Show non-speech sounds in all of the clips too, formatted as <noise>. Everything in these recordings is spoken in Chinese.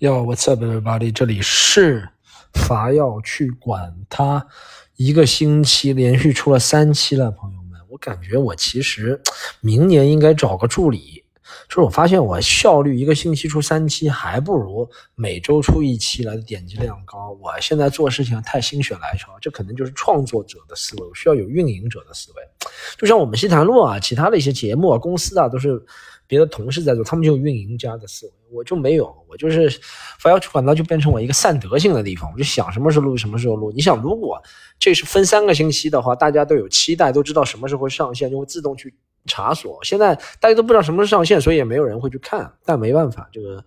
要 What's up, everybody？这里是伐要去管他，一个星期连续出了三期了，朋友们，我感觉我其实明年应该找个助理，就是我发现我效率一个星期出三期还不如每周出一期来的点击量高。我现在做事情太心血来潮，这可能就是创作者的思维，我需要有运营者的思维。就像我们西谈路啊，其他的一些节目啊、公司啊，都是别的同事在做，他们就运营家的思维。我就没有，我就是发要去管道就变成我一个散德性的地方，我就想什么时候录什么时候录。你想，如果这是分三个星期的话，大家都有期待，都知道什么时候上线，就会自动去查索。现在大家都不知道什么时候上线，所以也没有人会去看。但没办法，这个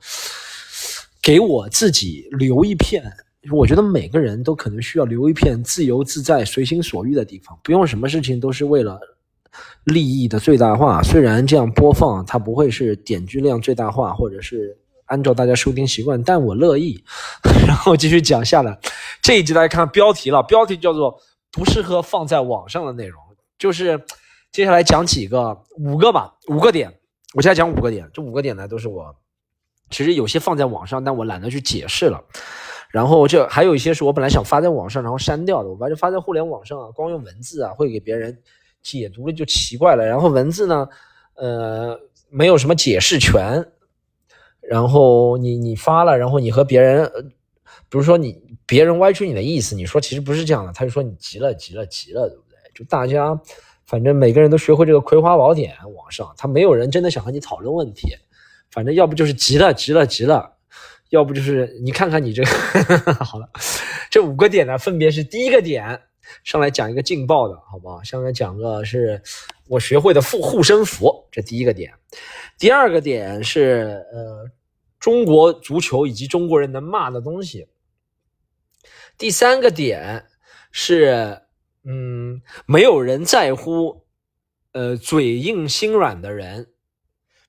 给我自己留一片，我觉得每个人都可能需要留一片自由自在、随心所欲的地方，不用什么事情都是为了。利益的最大化，虽然这样播放它不会是点击量最大化，或者是按照大家收听习惯，但我乐意。<laughs> 然后继续讲下来，这一集大家看标题了，标题叫做“不适合放在网上的内容”，就是接下来讲几个五个吧，五个点。我现在讲五个点，这五个点呢都是我其实有些放在网上，但我懒得去解释了。然后这还有一些是我本来想发在网上，然后删掉的。我发现发在互联网上啊，光用文字啊会给别人。解读了就奇怪了，然后文字呢，呃，没有什么解释权，然后你你发了，然后你和别人，比如说你别人歪曲你的意思，你说其实不是这样的，他就说你急了急了急了，对不对？就大家反正每个人都学会这个葵花宝典，网上他没有人真的想和你讨论问题，反正要不就是急了急了急了，要不就是你看看你这个 <laughs> 好了，这五个点呢，分别是第一个点。上来讲一个劲爆的，好不好？上来讲个是我学会的护护身符，这第一个点。第二个点是呃，中国足球以及中国人能骂的东西。第三个点是嗯，没有人在乎呃嘴硬心软的人，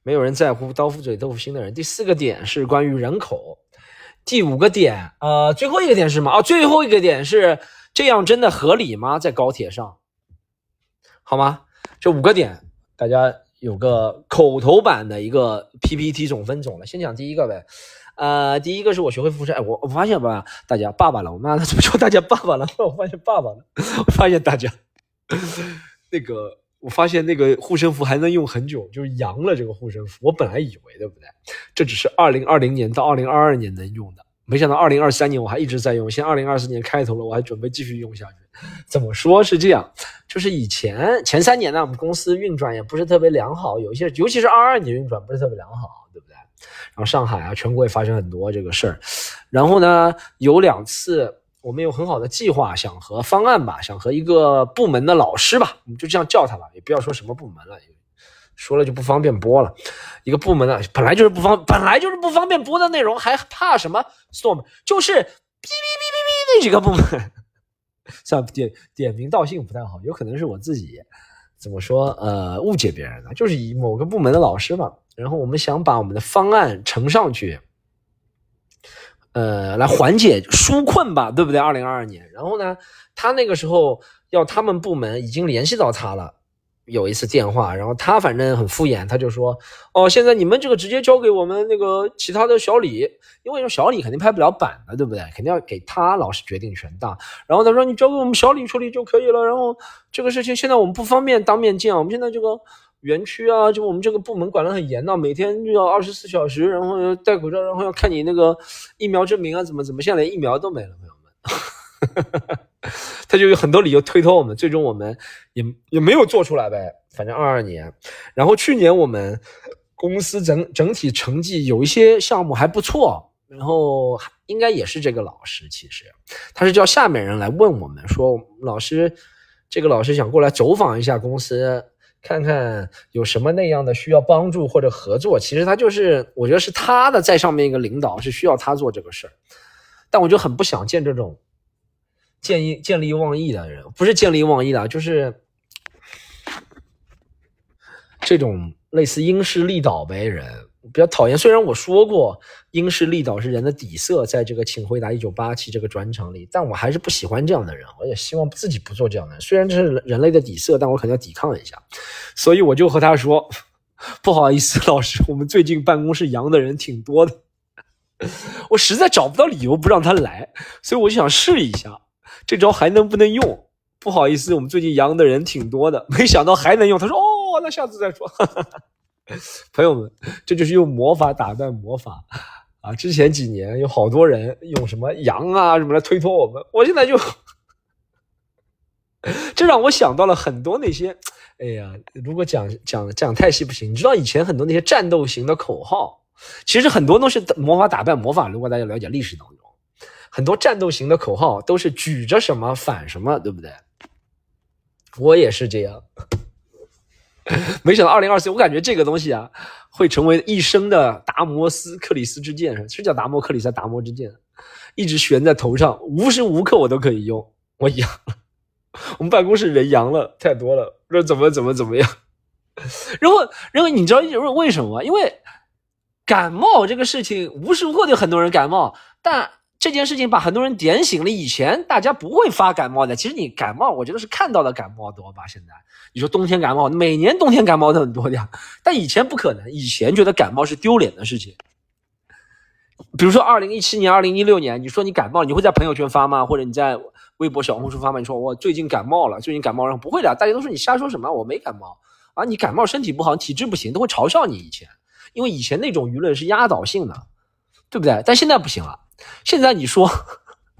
没有人在乎刀斧嘴豆腐心的人。第四个点是关于人口。第五个点呃，最后一个点是什么啊？最后一个点是。这样真的合理吗？在高铁上，好吗？这五个点，大家有个口头版的一个 PPT 总分总了。先讲第一个呗。呃，第一个是我学会辐射。哎，我我发现吧，大家爸爸了，我妈怎么叫大家爸爸了？<laughs> 我发现爸爸了，我发现大家那个，我发现那个护身符还能用很久，就是阳了这个护身符。我本来以为对不对？这只是二零二零年到二零二二年能用的。没想到二零二三年我还一直在用，现在二零二四年开头了，我还准备继续用下去。怎么说是这样？就是以前前三年呢，我们公司运转也不是特别良好，有一些，尤其是二二年运转不是特别良好，对不对？然后上海啊，全国也发生很多这个事儿。然后呢，有两次我们有很好的计划，想和方案吧，想和一个部门的老师吧，我们就这样叫他吧，也不要说什么部门了。说了就不方便播了，一个部门的本来就是不方，本来就是不方便播的内容，还怕什么？storm 就是哔哔哔哔哔那几个部门，<laughs> 像点点名道姓不太好，有可能是我自己怎么说呃误解别人了，就是以某个部门的老师嘛，然后我们想把我们的方案呈上去，呃来缓解纾困吧，对不对？二零二二年，然后呢，他那个时候要他们部门已经联系到他了。有一次电话，然后他反正很敷衍，他就说：“哦，现在你们这个直接交给我们那个其他的小李，因为小李肯定拍不了板的，对不对？肯定要给他老师决定权大。然后他说你交给我们小李处理就可以了。然后这个事情现在我们不方便当面见，我们现在这个园区啊，就我们这个部门管得很严的，每天就要二十四小时，然后要戴口罩，然后要看你那个疫苗证明啊，怎么怎么，现在连疫苗都没了，朋友们。<laughs> ” <laughs> 他就有很多理由推脱我们，最终我们也也没有做出来呗。反正二二年，然后去年我们公司整整体成绩有一些项目还不错，然后应该也是这个老师，其实他是叫下面人来问我们说，老师这个老师想过来走访一下公司，看看有什么那样的需要帮助或者合作。其实他就是我觉得是他的在上面一个领导是需要他做这个事儿，但我就很不想见这种。见义见利忘义的人，不是见利忘义的，就是这种类似因势利导呗人，比较讨厌。虽然我说过因势利导是人的底色，在这个《请回答一九八七》这个专场里，但我还是不喜欢这样的人，我也希望自己不做这样的人。虽然这是人类的底色，但我肯定要抵抗一下。所以我就和他说：“ <laughs> 不好意思，老师，我们最近办公室阳的人挺多的。<laughs> ”我实在找不到理由不让他来，所以我就想试一下，这招还能不能用？不好意思，我们最近阳的人挺多的，没想到还能用。他说：“哦，那下次再说。<laughs> ”朋友们，这就是用魔法打败魔法啊！之前几年有好多人用什么阳啊什么来推脱我们，我现在就，这让我想到了很多那些，哎呀，如果讲讲讲太细不行。你知道以前很多那些战斗型的口号。其实很多都是魔法打败魔法。如果大家了解历史当中，很多战斗型的口号都是举着什么反什么，对不对？我也是这样。<laughs> 没想到二零二四，我感觉这个东西啊，会成为一生的达摩斯克里斯之剑，是叫达摩克里斯达摩之剑，一直悬在头上，无时无刻我都可以用。我阳了，<laughs> 我们办公室人阳了太多了，说怎么怎么怎么样。<laughs> 然后，然后你知道为什么？因为。感冒这个事情无时无刻就很多人感冒，但这件事情把很多人点醒了。以前大家不会发感冒的，其实你感冒，我觉得是看到的感冒多吧。现在你说冬天感冒，每年冬天感冒都很多的，但以前不可能。以前觉得感冒是丢脸的事情。比如说二零一七年、二零一六年，你说你感冒，你会在朋友圈发吗？或者你在微博、小红书发吗？你说我最近感冒了，最近感冒了，不会的，大家都说你瞎说什么，我没感冒啊，你感冒身体不好，体质不行，都会嘲笑你以前。因为以前那种舆论是压倒性的，对不对？但现在不行了。现在你说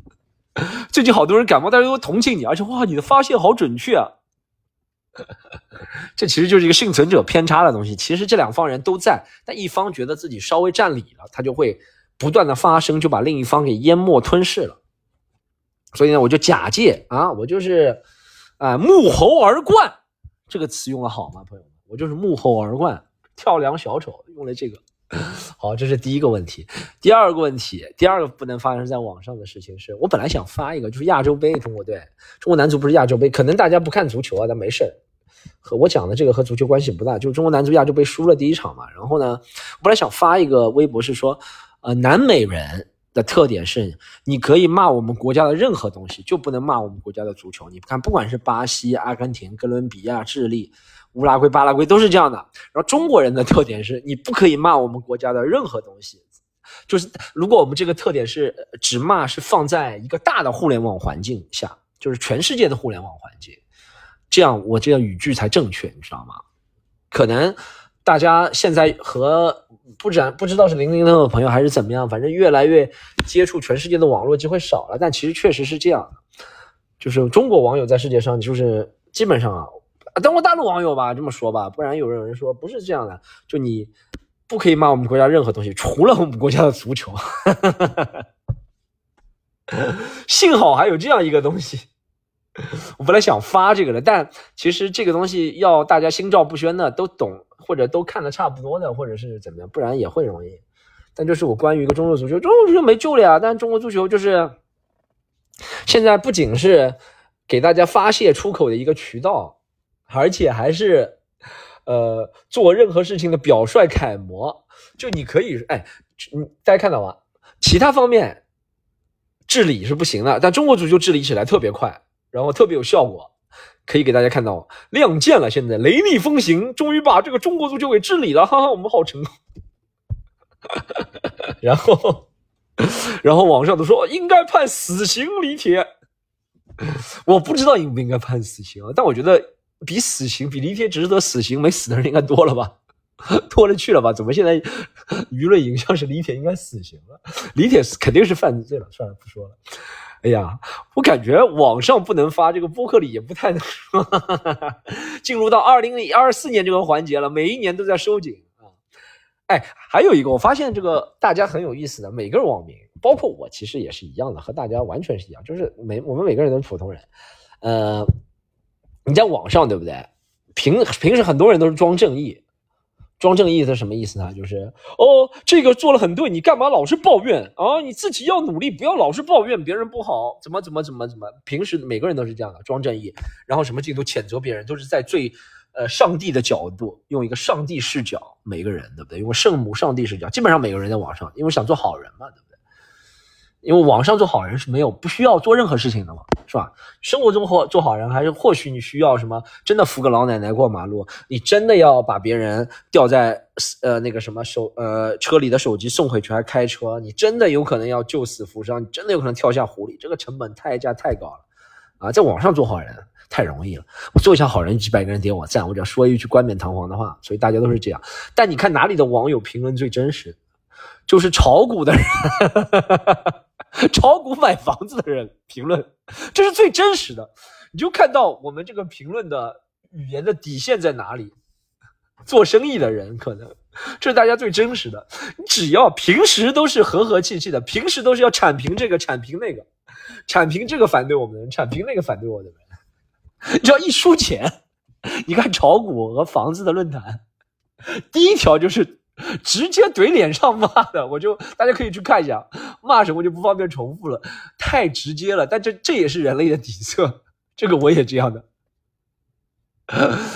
<laughs> 最近好多人感冒，大家都同情你，而且哇，你的发现好准确啊！这其实就是一个幸存者偏差的东西。其实这两方人都在，但一方觉得自己稍微占理了，他就会不断的发声，就把另一方给淹没吞噬了。所以呢，我就假借啊，我就是啊，沐猴而冠这个词用的好吗，朋友们？我就是沐猴而冠。跳梁小丑用了这个，<laughs> 好，这是第一个问题。第二个问题，第二个不能发生在网上的事情是，我本来想发一个，就是亚洲杯中国队，中国男足不是亚洲杯，可能大家不看足球啊，但没事儿和我讲的这个和足球关系不大，就是中国男足亚洲杯输了第一场嘛。然后呢，我本来想发一个微博是说，呃，南美人的特点是，你可以骂我们国家的任何东西，就不能骂我们国家的足球。你看，不管是巴西、阿根廷、哥伦比亚、智利。乌拉圭、巴拉圭都是这样的。然后中国人的特点是你不可以骂我们国家的任何东西，就是如果我们这个特点是只骂是放在一个大的互联网环境下，就是全世界的互联网环境，这样我这个语句才正确，你知道吗？可能大家现在和不然不知道是零零后的朋友还是怎么样，反正越来越接触全世界的网络机会少了。但其实确实是这样的，就是中国网友在世界上就是基本上啊。中国大陆网友吧，这么说吧，不然有人有人说不是这样的，就你不可以骂我们国家任何东西，除了我们国家的足球。幸好还有这样一个东西，我本来想发这个的，但其实这个东西要大家心照不宣的都懂，或者都看的差不多的，或者是怎么样，不然也会容易。但就是我关于一个中国足球，中国足球没救了呀。但中国足球就是现在不仅是给大家发泄出口的一个渠道。而且还是，呃，做任何事情的表率楷模。就你可以，哎，你大家看到吗？其他方面治理是不行的，但中国足球治理起来特别快，然后特别有效果，可以给大家看到亮剑了。现在雷厉风行，终于把这个中国足球给治理了，哈哈，我们好成功。<laughs> 然后，然后网上都说应该判死刑，李铁。我不知道应不应该判死刑，但我觉得。比死刑比李铁值得死刑没死的人应该多了吧，多了去了吧？怎么现在舆论影像是李铁应该死刑了？李铁肯定是犯罪了，算了不说了。哎呀，我感觉网上不能发，这个播客里也不太能说。进入到二零二四年这个环节了，每一年都在收紧啊。哎，还有一个我发现这个大家很有意思的，每个网民，包括我，其实也是一样的，和大家完全是一样，就是每我们每个人都是普通人，呃。你在网上对不对？平平时很多人都是装正义，装正义是什么意思呢？就是哦，这个做了很对，你干嘛老是抱怨啊？你自己要努力，不要老是抱怨别人不好，怎么怎么怎么怎么？平时每个人都是这样的，装正义，然后什么劲都谴责别人，都是在最呃上帝的角度，用一个上帝视角，每个人对不对？用圣母上帝视角，基本上每个人在网上，因为想做好人嘛，对不对？因为网上做好人是没有不需要做任何事情的嘛，是吧？生活中或做好人还是或许你需要什么？真的扶个老奶奶过马路，你真的要把别人掉在呃那个什么手呃车里的手机送回去还开车，你真的有可能要救死扶伤，你真的有可能跳下湖里，这个成本太价太高了啊！在网上做好人太容易了，我做一下好人，几百个人点我赞，我只要说一句冠冕堂皇的话，所以大家都是这样。但你看哪里的网友评论最真实？就是炒股的人。<laughs> 炒股买房子的人评论，这是最真实的。你就看到我们这个评论的语言的底线在哪里。做生意的人可能这是大家最真实的。你只要平时都是和和气气的，平时都是要铲平这个铲平那个，铲平这个反对我们的人，铲平那个反对我的人。只要一输钱，你看炒股和房子的论坛，第一条就是。直接怼脸上骂的，我就大家可以去看一下，骂什么就不方便重复了，太直接了。但这这也是人类的底色，这个我也这样的，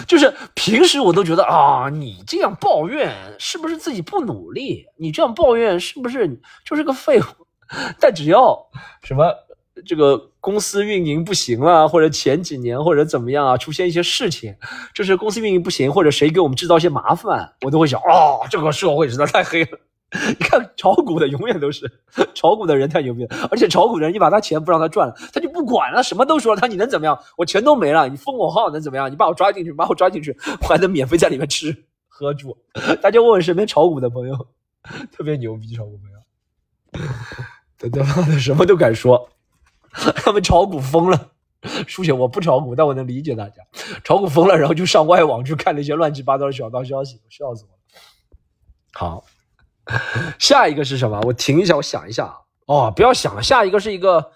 就是平时我都觉得啊，你这样抱怨是不是自己不努力？你这样抱怨是不是就是个废物？<laughs> 但只要什么。这个公司运营不行了，或者前几年或者怎么样啊，出现一些事情，就是公司运营不行，或者谁给我们制造一些麻烦，我都会想，哦，这个社会实在太黑了。<laughs> 你看炒股的永远都是炒股的人太牛逼了，而且炒股的人，你把他钱不让他赚了，他就不管了，什么都说了，他你能怎么样？我钱都没了，你封我号能怎么样？你把我抓进去，把我抓进去，我还能免费在里面吃喝住。大家问问身边炒股的朋友，特别牛逼，炒股朋友，<laughs> 他他妈的什么都敢说。<laughs> 他们炒股疯了，书写我不炒股，但我能理解大家炒股疯了，然后就上外网去看那些乱七八糟的小道消息，笑死我了。好，<laughs> 下一个是什么？我停一下，我想一下啊。哦，不要想了，下一个是一个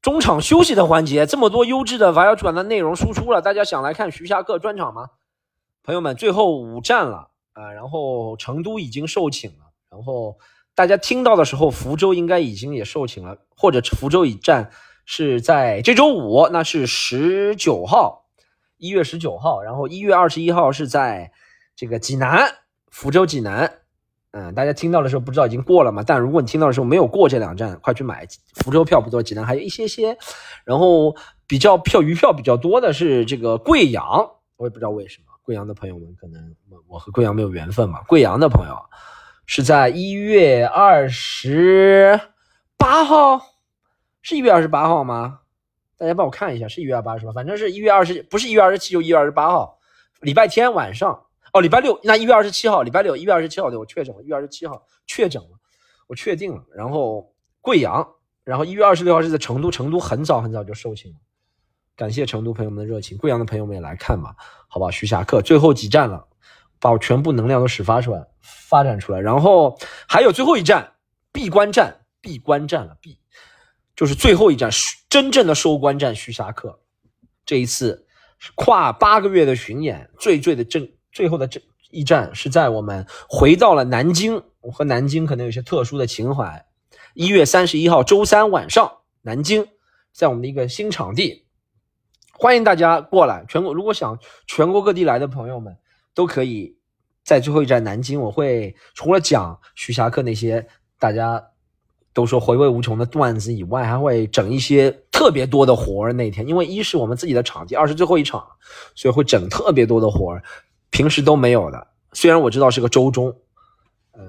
中场休息的环节。这么多优质的 v i 转的内容输出了，大家想来看徐霞客专场吗？朋友们，最后五站了啊，然后成都已经售罄了，然后。大家听到的时候，福州应该已经也售罄了，或者福州一站是在这周五，那是十九号，一月十九号，然后一月二十一号是在这个济南，福州济南。嗯，大家听到的时候不知道已经过了吗？但如果你听到的时候没有过这两站，快去买福州票不多，济南还有一些些。然后比较票余票比较多的是这个贵阳，我也不知道为什么，贵阳的朋友们可能我我和贵阳没有缘分嘛，贵阳的朋友。是在一月二十八号，是一月二十八号吗？大家帮我看一下，是一月二十八是吧？反正是一月二十，不是一月二十七就一月二十八号，礼拜天晚上哦，礼拜六那一月二十七号，礼拜六一月二十七号对，我确诊了，一月二十七号确诊了，我确定了。然后贵阳，然后一月二十六号是在成都，成都很早很早就售罄了，感谢成都朋友们的热情，贵阳的朋友们也来看吧，好不好？徐霞客最后几站了。把我全部能量都使发出来，发展出来，然后还有最后一站，闭关站，闭关站了，闭，就是最后一站，真正的收官战，徐霞客，这一次跨八个月的巡演，最最的正，最后的这一站是在我们回到了南京，我和南京可能有些特殊的情怀，一月三十一号周三晚上，南京，在我们的一个新场地，欢迎大家过来，全国如果想全国各地来的朋友们。都可以在最后一站南京，我会除了讲徐霞客那些大家都说回味无穷的段子以外，还会整一些特别多的活儿。那天，因为一是我们自己的场地，二是最后一场，所以会整特别多的活儿，平时都没有的。虽然我知道是个周中，呃，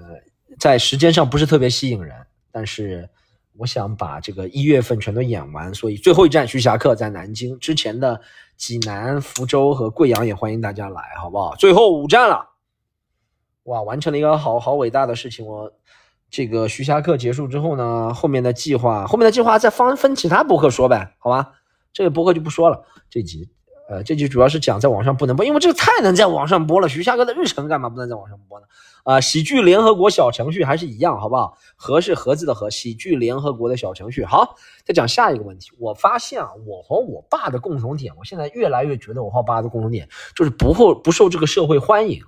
在时间上不是特别吸引人，但是我想把这个一月份全都演完，所以最后一站徐霞客在南京之前的。济南、福州和贵阳也欢迎大家来，好不好？最后五站了，哇，完成了一个好好伟大的事情。我这个徐霞客结束之后呢，后面的计划，后面的计划再分分其他博客说呗，好吧？这个博客就不说了。这集，呃，这集主要是讲在网上不能播，因为这个太能在网上播了。徐霞客的日程干嘛不能在网上播呢？啊，喜剧联合国小程序还是一样，好不好？和是盒子的和，喜剧联合国的小程序。好，再讲下一个问题。我发现啊，我和我爸的共同点，我现在越来越觉得我和我爸的共同点就是不后不受这个社会欢迎，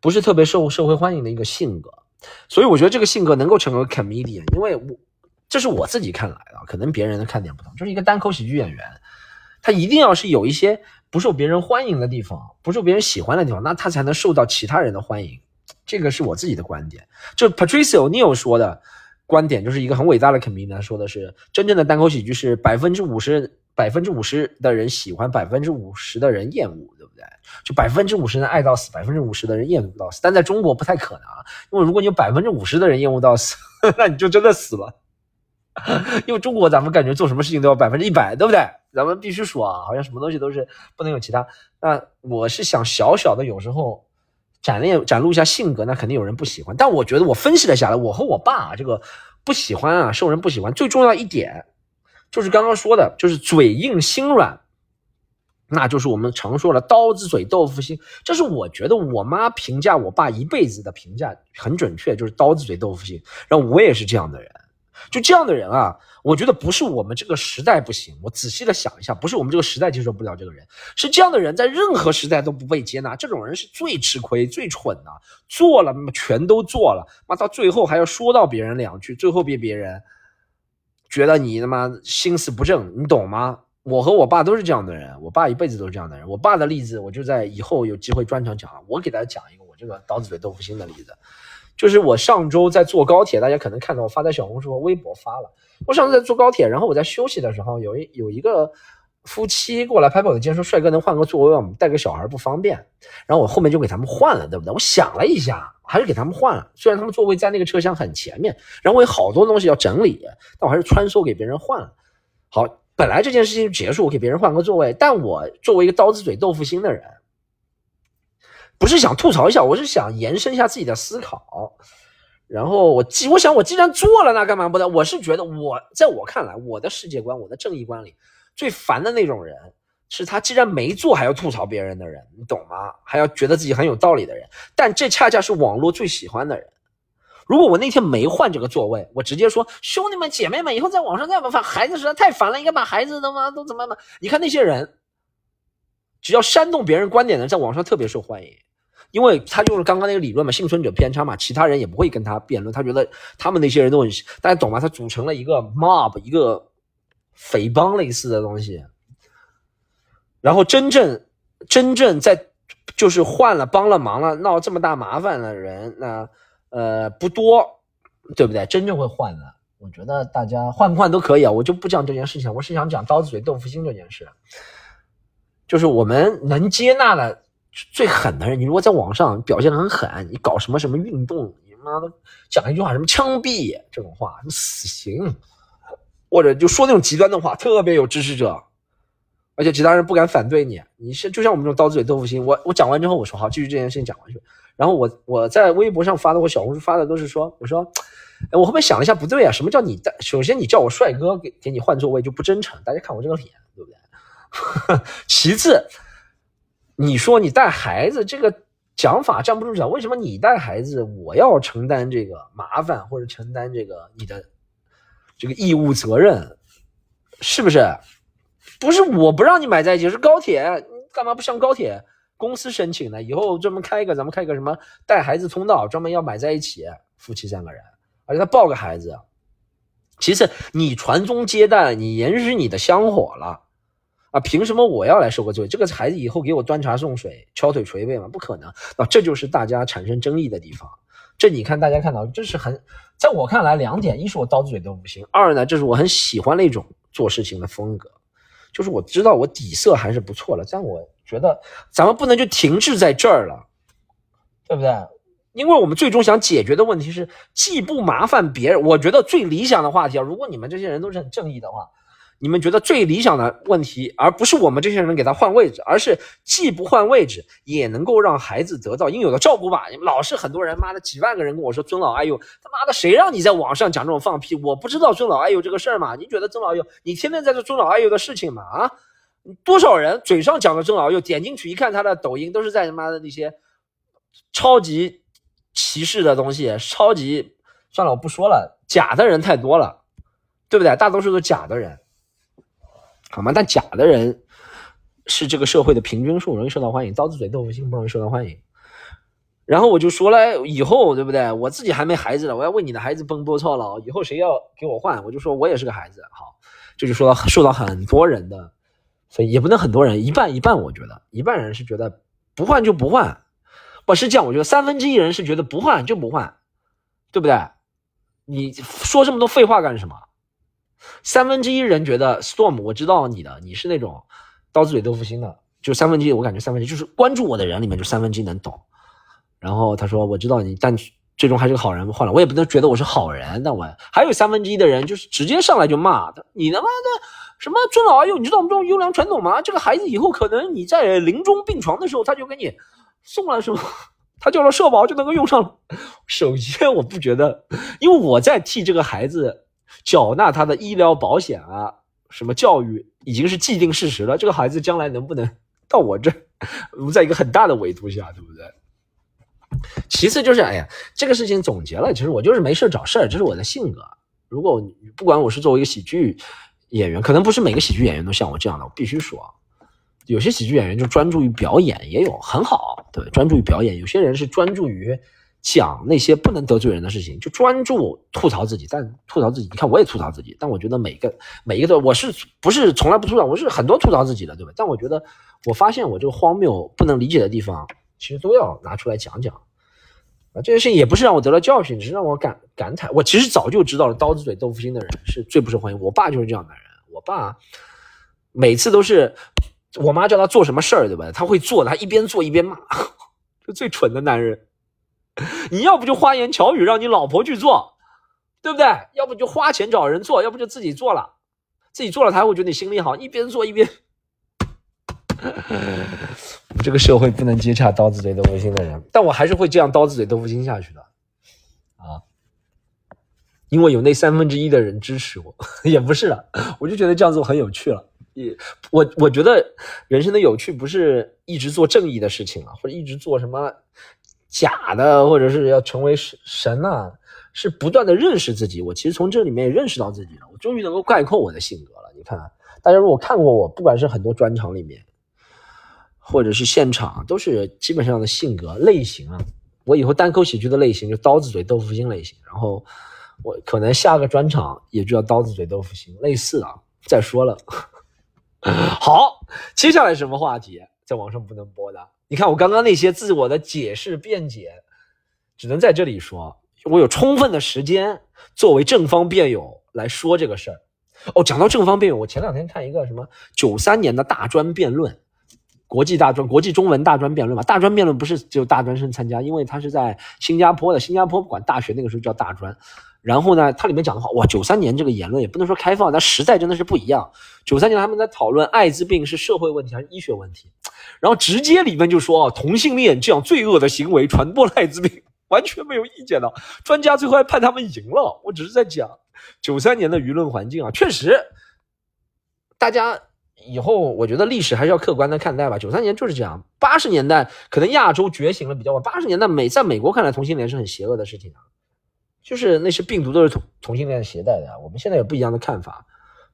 不是特别受社会欢迎的一个性格。所以我觉得这个性格能够成为 comedian，因为我这是我自己看来的，可能别人的看点不同。就是一个单口喜剧演员，他一定要是有一些不受别人欢迎的地方，不受别人喜欢的地方，那他才能受到其他人的欢迎。这个是我自己的观点，就 Patricio Neal 说的，观点，就是一个很伟大的肯明呢说的是，真正的单口喜剧是百分之五十百分之五十的人喜欢，百分之五十的人厌恶，对不对？就百分之五十人爱到死，百分之五十的人厌恶到死。但在中国不太可能，因为如果你有百分之五十的人厌恶到死，<laughs> 那你就真的死了。因为中国咱们感觉做什么事情都要百分之一百，对不对？咱们必须说啊，好像什么东西都是不能有其他。那我是想小小的有时候展练展露一下性格，那肯定有人不喜欢。但我觉得我分析了下来，我和我爸这个不喜欢啊，受人不喜欢，最重要一点就是刚刚说的，就是嘴硬心软，那就是我们常说的刀子嘴豆腐心。这是我觉得我妈评价我爸一辈子的评价很准确，就是刀子嘴豆腐心。然后我也是这样的人。就这样的人啊，我觉得不是我们这个时代不行。我仔细的想一下，不是我们这个时代接受不了这个人，是这样的人在任何时代都不被接纳。这种人是最吃亏、最蠢的，做了全都做了，妈到最后还要说到别人两句，最后被别人觉得你他妈心思不正，你懂吗？我和我爸都是这样的人，我爸一辈子都是这样的人。我爸的例子，我就在以后有机会专场讲。我给大家讲一个我这个刀子嘴豆腐心的例子。就是我上周在坐高铁，大家可能看到我发在小红书和微博发了。我上次在坐高铁，然后我在休息的时候，有一有一个夫妻过来拍拍我的肩，说：“帅哥，能换个座位吗？我们带个小孩不方便。”然后我后面就给他们换了，对不对？我想了一下，还是给他们换了。虽然他们座位在那个车厢很前面，然后我有好多东西要整理，但我还是穿梭给别人换了。好，本来这件事情就结束，我给别人换个座位，但我作为一个刀子嘴豆腐心的人。不是想吐槽一下，我是想延伸一下自己的思考。然后我既我想我既然做了，那干嘛不呢？我是觉得我在我看来，我的世界观、我的正义观里，最烦的那种人，是他既然没做还要吐槽别人的人，你懂吗？还要觉得自己很有道理的人。但这恰恰是网络最喜欢的人。如果我那天没换这个座位，我直接说兄弟们姐妹们，以后在网上再不发孩子实在太烦了，应该把孩子他妈都怎么办？你看那些人，只要煽动别人观点的，在网上特别受欢迎。因为他用了刚刚那个理论嘛，幸存者偏差嘛，其他人也不会跟他辩论。他觉得他们那些人都很，大家懂吗？他组成了一个 mob，一个匪帮类似的东西。然后真正真正在就是换了帮了忙了闹这么大麻烦的人，那呃不多，对不对？真正会换的，我觉得大家换不换都可以啊，我就不讲这件事情，我是想讲刀子嘴豆腐心这件事，就是我们能接纳的。最狠的人，你如果在网上表现的很狠，你搞什么什么运动，你妈的讲一句话什么枪毙这种话，什么死刑，或者就说那种极端的话，特别有支持者，而且其他人不敢反对你。你是就像我们这种刀子嘴豆腐心，我我讲完之后我说好，继续这件事情讲完去。然后我我在微博上发的，我小红书发的都是说，我说，哎，我后面想了一下，不对啊，什么叫你带？首先你叫我帅哥，给给你换座位就不真诚，大家看我这个脸，对不对？<laughs> 其次。你说你带孩子这个讲法站不住脚，为什么你带孩子我要承担这个麻烦或者承担这个你的这个义务责任，是不是？不是我不让你买在一起，是高铁，干嘛不向高铁公司申请呢？以后专门开一个，咱们开一个什么带孩子通道，专门要买在一起，夫妻三个人，而且他抱个孩子。其次，你传宗接代，你延续你的香火了。啊，凭什么我要来受个罪？这个孩子以后给我端茶送水、敲腿捶背吗？不可能。啊，这就是大家产生争议的地方。这你看，大家看到，这是很，在我看来，两点：一是我刀子嘴都不行；二呢，这是我很喜欢那种做事情的风格，就是我知道我底色还是不错的。但我觉得咱们不能就停滞在这儿了，对不对？因为我们最终想解决的问题是，既不麻烦别人。我觉得最理想的话题啊，如果你们这些人都是很正义的话。你们觉得最理想的问题，而不是我们这些人给他换位置，而是既不换位置，也能够让孩子得到应有的照顾吧？你们老是很多人，妈的几万个人跟我说尊老爱幼，他妈的谁让你在网上讲这种放屁？我不知道尊老爱幼这个事儿嘛？你觉得尊老爱幼，你天天在做尊老爱幼的事情吗？啊，多少人嘴上讲的尊老爱幼，点进去一看他的抖音，都是在他妈的那些超级歧视的东西，超级算了，我不说了，假的人太多了，对不对？大多数都是假的人。好吗？但假的人是这个社会的平均数，容易受到欢迎。刀子嘴豆腐心不容易受到欢迎。然后我就说了，以后对不对？我自己还没孩子呢，我要为你的孩子奔波操劳。以后谁要给我换，我就说我也是个孩子。好，这就说到受到很多人的，所以也不能很多人，一半一半。我觉得一半人是觉得不换就不换，不是这样。我觉得三分之一人是觉得不换就不换，对不对？你说这么多废话干什么？三分之一人觉得 Storm，我知道你的，你是那种刀子嘴豆腐心的，就三分之一，我感觉三分之一就是关注我的人里面就三分之一能懂。然后他说我知道你，但最终还是个好人。换了我也不能觉得我是好人，但我还有三分之一的人就是直接上来就骂他，你他妈的什么尊老爱幼，你知道我们这种优良传统吗？这个孩子以后可能你在临终病床的时候，他就给你送了什么，<laughs> 他叫了社保就能够用上了。首先我不觉得，因为我在替这个孩子。缴纳他的医疗保险啊，什么教育已经是既定事实了。这个孩子将来能不能到我这，我 <laughs> 们在一个很大的维度下，对不对？其次就是，哎呀，这个事情总结了，其实我就是没事找事儿，这是我的性格。如果不管我是作为一个喜剧演员，可能不是每个喜剧演员都像我这样的，我必须说，有些喜剧演员就专注于表演，也有很好，对，专注于表演。有些人是专注于。讲那些不能得罪人的事情，就专注吐槽自己。但吐槽自己，你看我也吐槽自己。但我觉得每个每一个的，我是不是从来不吐槽？我是很多吐槽自己的，对吧？但我觉得，我发现我这个荒谬不能理解的地方，其实都要拿出来讲讲。啊，这件事情也不是让我得了教训，只是让我感感慨。我其实早就知道了，刀子嘴豆腐心的人是最不受欢迎。我爸就是这样的人。我爸每次都是我妈叫他做什么事儿，对吧？他会做，他一边做一边骂，<laughs> 就最蠢的男人。<laughs> 你要不就花言巧语让你老婆去做，对不对？要不就花钱找人做，要不就自己做了，自己做了他会觉得你心里好，一边做一边。我们这个社会不能接洽刀子嘴豆腐心的人，但我还是会这样刀子嘴豆腐心下去的啊，因为有那三分之一的人支持我，<laughs> 也不是了，我就觉得这样做很有趣了。也我我觉得人生的有趣不是一直做正义的事情啊，或者一直做什么。假的，或者是要成为神神呐，是不断的认识自己。我其实从这里面也认识到自己了，我终于能够概括我的性格了。你看，大家如果看过我，不管是很多专场里面，或者是现场，都是基本上的性格类型啊。我以后单口喜剧的类型就刀子嘴豆腐心类型，然后我可能下个专场也就叫刀子嘴豆腐心，类似啊。再说了，<laughs> 好，接下来什么话题在网上不能播的？你看我刚刚那些自我的解释辩解，只能在这里说。我有充分的时间作为正方辩友来说这个事儿。哦，讲到正方辩友，我前两天看一个什么九三年的大专辩论，国际大专、国际中文大专辩论嘛。大专辩论不是只有大专生参加，因为他是在新加坡的，新加坡不管大学那个时候叫大专。然后呢，它里面讲的话，哇，九三年这个言论也不能说开放，但时代真的是不一样。九三年他们在讨论艾滋病是社会问题还是医学问题，然后直接里面就说啊，同性恋这样罪恶的行为传播艾滋病，完全没有意见的。专家最后还判他们赢了。我只是在讲九三年的舆论环境啊，确实，大家以后我觉得历史还是要客观的看待吧。九三年就是这样，八十年代可能亚洲觉醒了比较晚，八十年代美在美国看来同性恋是很邪恶的事情啊。就是那些病毒都是同同性恋携带的，我们现在有不一样的看法，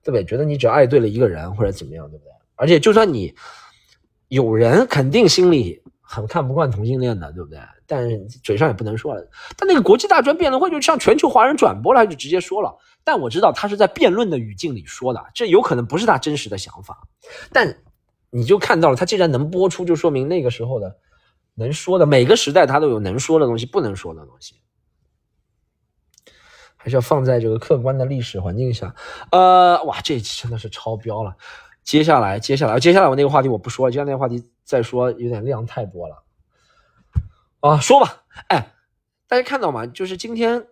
对不对？觉得你只要爱对了一个人或者怎么样，对不对？而且就算你有人肯定心里很看不惯同性恋的，对不对？但嘴上也不能说了。但那个国际大专辩论会就向全球华人转播了，就直接说了。但我知道他是在辩论的语境里说的，这有可能不是他真实的想法。但你就看到了，他既然能播出，就说明那个时候的能说的，每个时代他都有能说的东西，不能说的东西。还是要放在这个客观的历史环境下，呃，哇，这一期真的是超标了。接下来，接下来，接下来我那个话题我不说了，接下来那个话题再说有点量太多了。啊，说吧，哎，大家看到吗？就是今天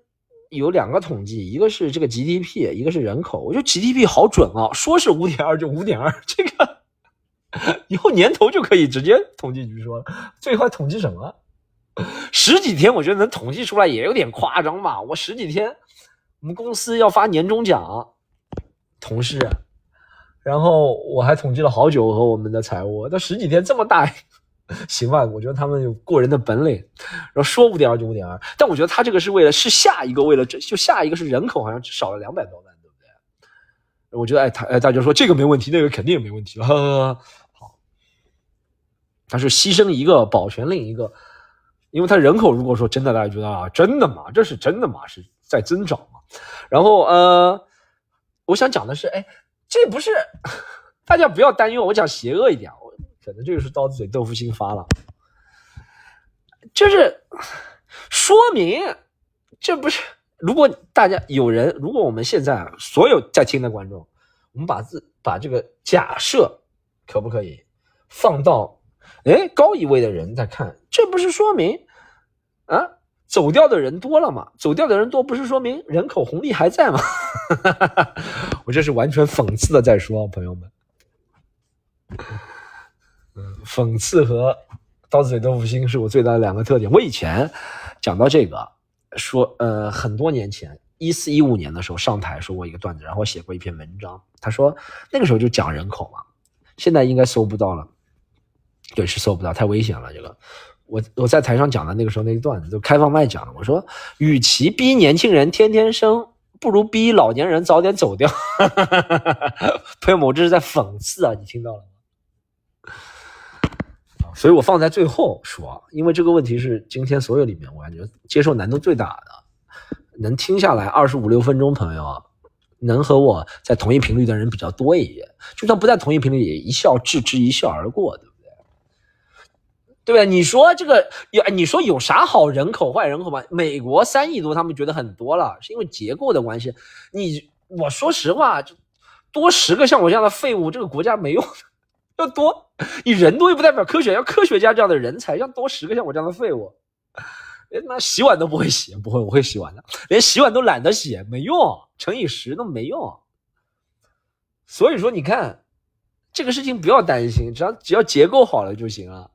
有两个统计，一个是这个 GDP，一个是人口。我觉得 GDP 好准啊，说是五点二就五点二，这个以后年头就可以直接统计局说了，最快统计什么？十几天，我觉得能统计出来也有点夸张吧。我十几天。我们公司要发年终奖，同事，然后我还统计了好久和我们的财务，那十几天这么大，<laughs> 行吧？我觉得他们有过人的本领，然后说五点二就五点二，但我觉得他这个是为了是下一个为了这就下一个是人口好像少了两百多万，对不对？我觉得哎他哎大家说这个没问题，那个肯定也没问题了，好，他是牺牲一个保全另一个，因为他人口如果说真的大家觉得啊真的吗？这是真的吗？是在增长。然后呃，我想讲的是，哎，这不是大家不要担忧，我讲邪恶一点，我可能这个是刀子嘴豆腐心发了，就是说明这不是如果大家有人，如果我们现在所有在听的观众，我们把自把这个假设可不可以放到哎高一位的人在看，这不是说明啊走掉的人多了嘛？走掉的人多不是说明人口红利还在吗？<laughs> 我这是完全讽刺的在说，朋友们。嗯，讽刺和刀子嘴豆腐心是我最大的两个特点。我以前讲到这个。说呃，很多年前，一四一五年的时候上台说过一个段子，然后写过一篇文章。他说那个时候就讲人口嘛，现在应该搜不到了，对，是搜不到，太危险了。这个我我在台上讲的那个时候那个段子，就开放麦讲的。我说，与其逼年轻人天天生，不如逼老年人早点走掉。<laughs> 朋友们，我这是在讽刺啊，你听到了吗？所以我放在最后说，因为这个问题是今天所有里面我感觉接受难度最大的，能听下来二十五六分钟，朋友能和我在同一频率的人比较多一点，就算不在同一频率，也一笑置之一笑而过，对？吧？你说这个有，你说有啥好人口坏人口吗？美国三亿多，他们觉得很多了，是因为结构的关系。你我说实话，就多十个像我这样的废物，这个国家没用。要多，你人多又不代表科学，要科学家这样的人才，要多十个像我这样的废物，连妈洗碗都不会洗，不会，我会洗碗的，连洗碗都懒得洗，没用，乘以十都没用。所以说，你看这个事情不要担心，只要只要结构好了就行了。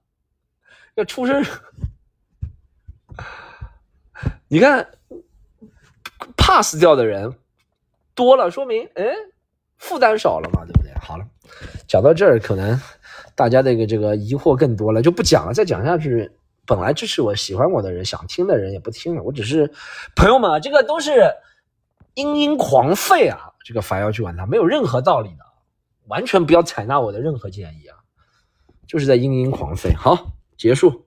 要出生，<laughs> 你看 pass 掉的人多了，说明哎负担少了嘛，对不对？好了。讲到这儿，可能大家这个这个疑惑更多了，就不讲了。再讲下去，本来支持我、喜欢我的人、想听的人也不听了。我只是朋友们，这个都是嘤嘤狂吠啊，这个法要去管他，没有任何道理的，完全不要采纳我的任何建议啊，就是在嘤嘤狂吠。好，结束。